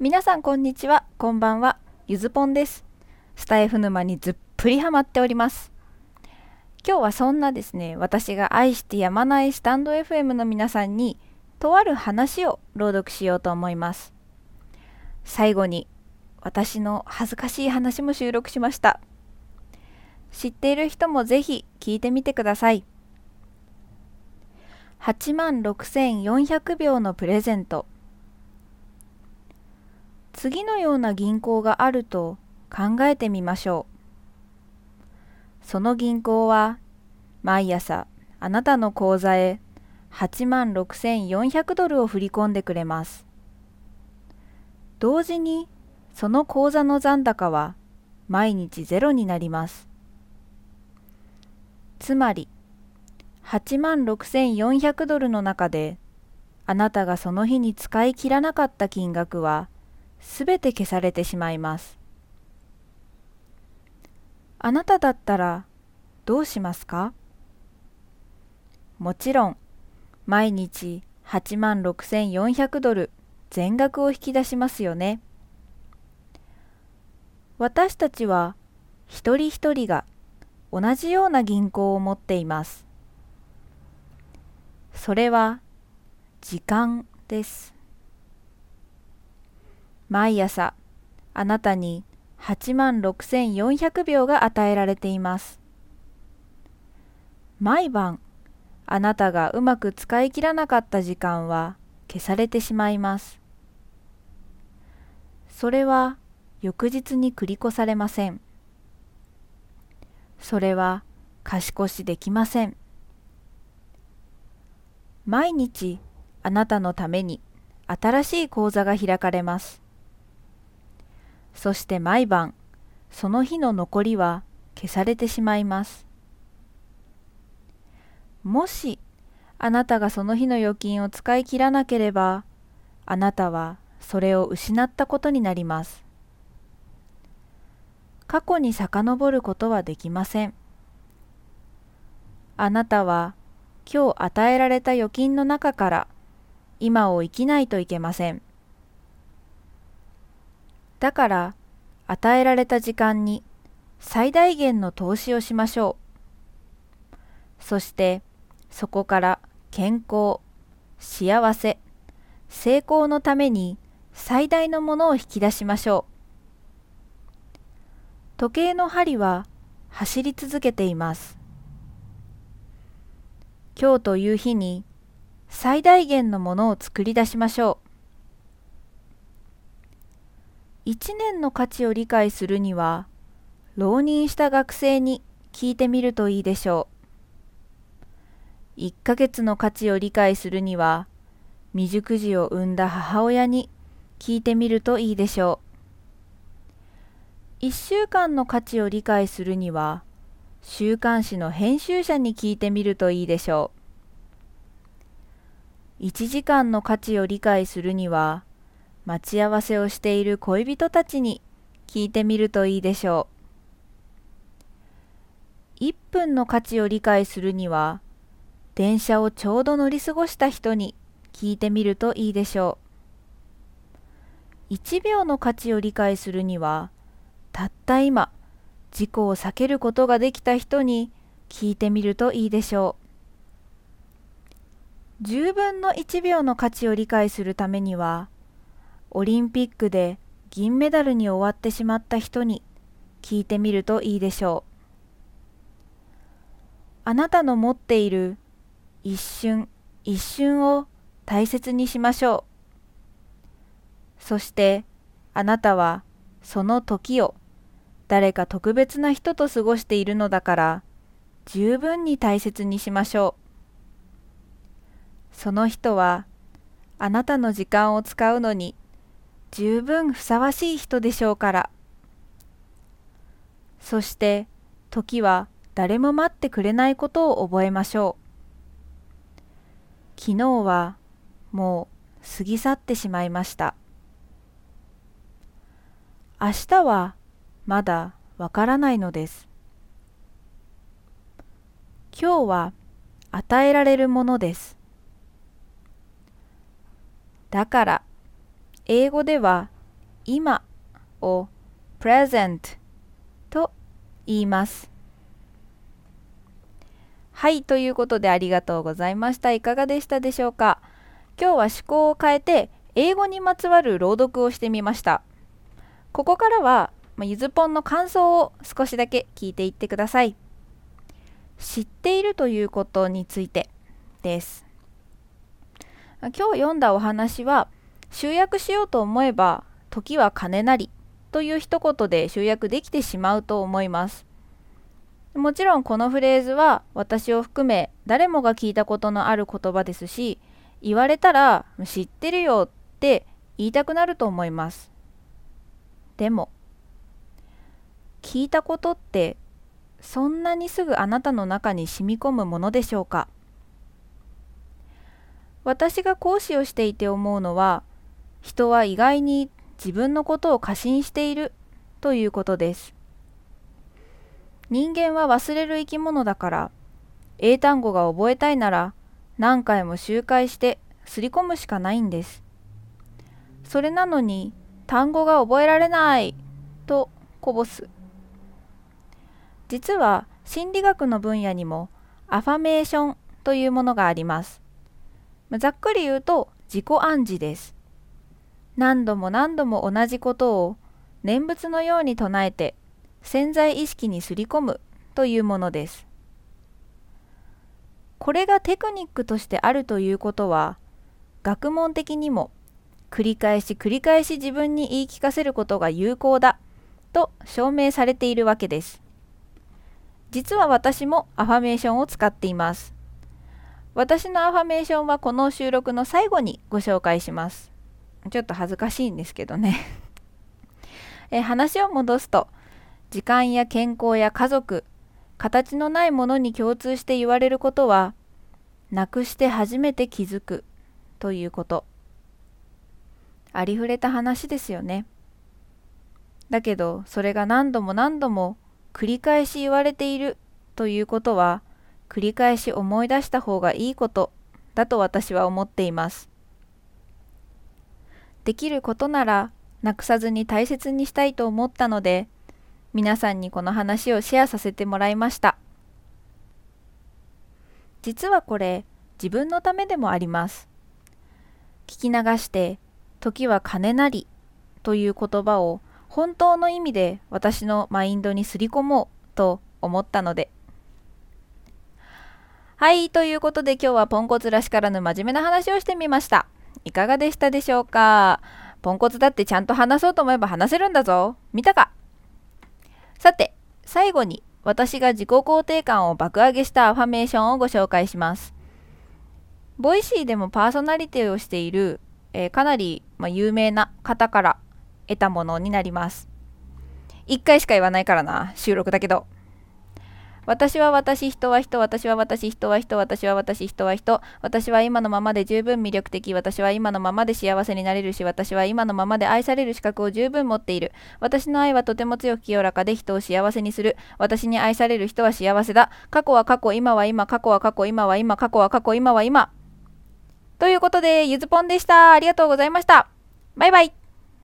皆さんこんにちは、こんばんは、ゆずぽんです。スタイフ沼にずっぷりハマっております。今日はそんなですね、私が愛してやまないスタンド FM の皆さんに、とある話を朗読しようと思います。最後に、私の恥ずかしい話も収録しました。知っている人もぜひ聞いてみてください。8万6400秒のプレゼント。次のような銀行があると考えてみましょう。その銀行は毎朝あなたの口座へ8万6400ドルを振り込んでくれます。同時にその口座の残高は毎日ゼロになります。つまり8万6400ドルの中であなたがその日に使い切らなかった金額はすべて消されてしまいます。あなただったらどうしますか？もちろん毎日8万6400ドル全額を引き出しますよね。私たちは一人一人が同じような銀行を持っています。それは時間です。毎朝あなたに8万6400秒が与えられています。毎晩あなたがうまく使い切らなかった時間は消されてしまいます。それは翌日に繰り越されません。それは貸し越しできません。毎日あなたのために新しい講座が開かれます。そして毎晩その日の残りは消されてしまいます。もしあなたがその日の預金を使い切らなければ、あなたはそれを失ったことになります。過去に遡ることはできません。あなたは今日与えられた預金の中から今を生きないといけません。だから与えられた時間に最大限の投資をしましょう。そしてそこから健康、幸せ、成功のために最大のものを引き出しましょう。時計の針は走り続けています。今日という日に最大限のものを作り出しましょう。一年の価値を理解するには、浪人した学生に聞いてみるといいでしょう。1ヶ月の価値を理解するには、未熟児を産んだ母親に聞いてみるといいでしょう。1週間の価値を理解するには、週刊誌の編集者に聞いてみるといいでしょう。1時間の価値を理解するには、待ち合わせをしている恋人たちに聞いてみるといいでしょう。1分の価値を理解するには、電車をちょうど乗り過ごした人に聞いてみるといいでしょう。1秒の価値を理解するには、たった今、事故を避けることができた人に聞いてみるといいでしょう。10分の1秒の価値を理解するためには、オリンピックで銀メダルに終わってしまった人に聞いてみるといいでしょう。あなたの持っている一瞬一瞬を大切にしましょう。そしてあなたはその時を誰か特別な人と過ごしているのだから十分に大切にしましょう。その人はあなたの時間を使うのに十分ふさわしい人でしょうから。そして時は誰も待ってくれないことを覚えましょう。昨日はもう過ぎ去ってしまいました。明日はまだわからないのです。今日は与えられるものです。だから英語では今を present と言います。はい、ということでありがとうございました。いかがでしたでしょうか？今日は思考を変えて英語にまつわる朗読をしてみました。ここからは、まゆずぽんの感想を少しだけ聞いていってください。知っているということについてです。今日読んだお話は集約しようと思えば時は金なりという一言で集約できてしまうと思います。もちろんこのフレーズは私を含め誰もが聞いたことのある言葉ですし言われたら知ってるよって言いたくなると思います。でも聞いたことってそんなにすぐあなたの中に染み込むものでしょうか？私が講師をしていて思うのは人は意外に自分のことを過信している。ということです。人間は忘れる生き物だから英単語が覚えたいなら何回も周回してすり込むしかないんです。それなのに単語が覚えられないとこぼす。実は心理学の分野にもアファメーションというものがあります。ざっくり言うと自己暗示です。何度も何度も同じことを念仏のように唱えて潜在意識にすり込むというものです。これがテクニックとしてあるということは学問的にも繰り返し繰り返し自分に言い聞かせることが有効だと証明されているわけです。実は私もアファメーションを使っています。私のアファメーションはこの収録の最後にご紹介します。ちょっと恥ずかしいんですけどね え話を戻すと、時間や健康や家族、形のないものに共通して言われることは、なくして初めて気づくということ。ありふれた話ですよね。だけど、それが何度も何度も繰り返し言われているということは、繰り返し思い出した方がいいことだと私は思っています。できることならなくさずに大切にしたいと思ったので皆さんにこの話をシェアさせてもらいました。実はこれ自分のためでもあります。聞き流して時は金なりという言葉を本当の意味で私のマインドにすり込もうと思ったので。はい、ということで今日はポンコツらしからぬ真面目な話をしてみました。いかがでしたでしょうか？ポンコツだってちゃんと話そうと思えば話せるんだぞ。見たか？さて、最後に私が自己肯定感を爆上げしたアファメーションをご紹介します。 Voicy でもパーソナリティをしている、えー、かなり、まあ、有名な方から得たものになります。1回しか言わないからな、収録だけど。私は私、人は人、私は私、人は人、私は私、人は人、私は今のままで十分魅力的、私は今のままで幸せになれるし、私は今のままで愛される資格を十分持っている。私の愛はとても強く清らかで人を幸せにする。私に愛される人は幸せだ。過去は過去、今は今、過去は過去、今は今、過去は過去、今は今。ということで、ゆずぽんでした。ありがとうございました。バイバイ。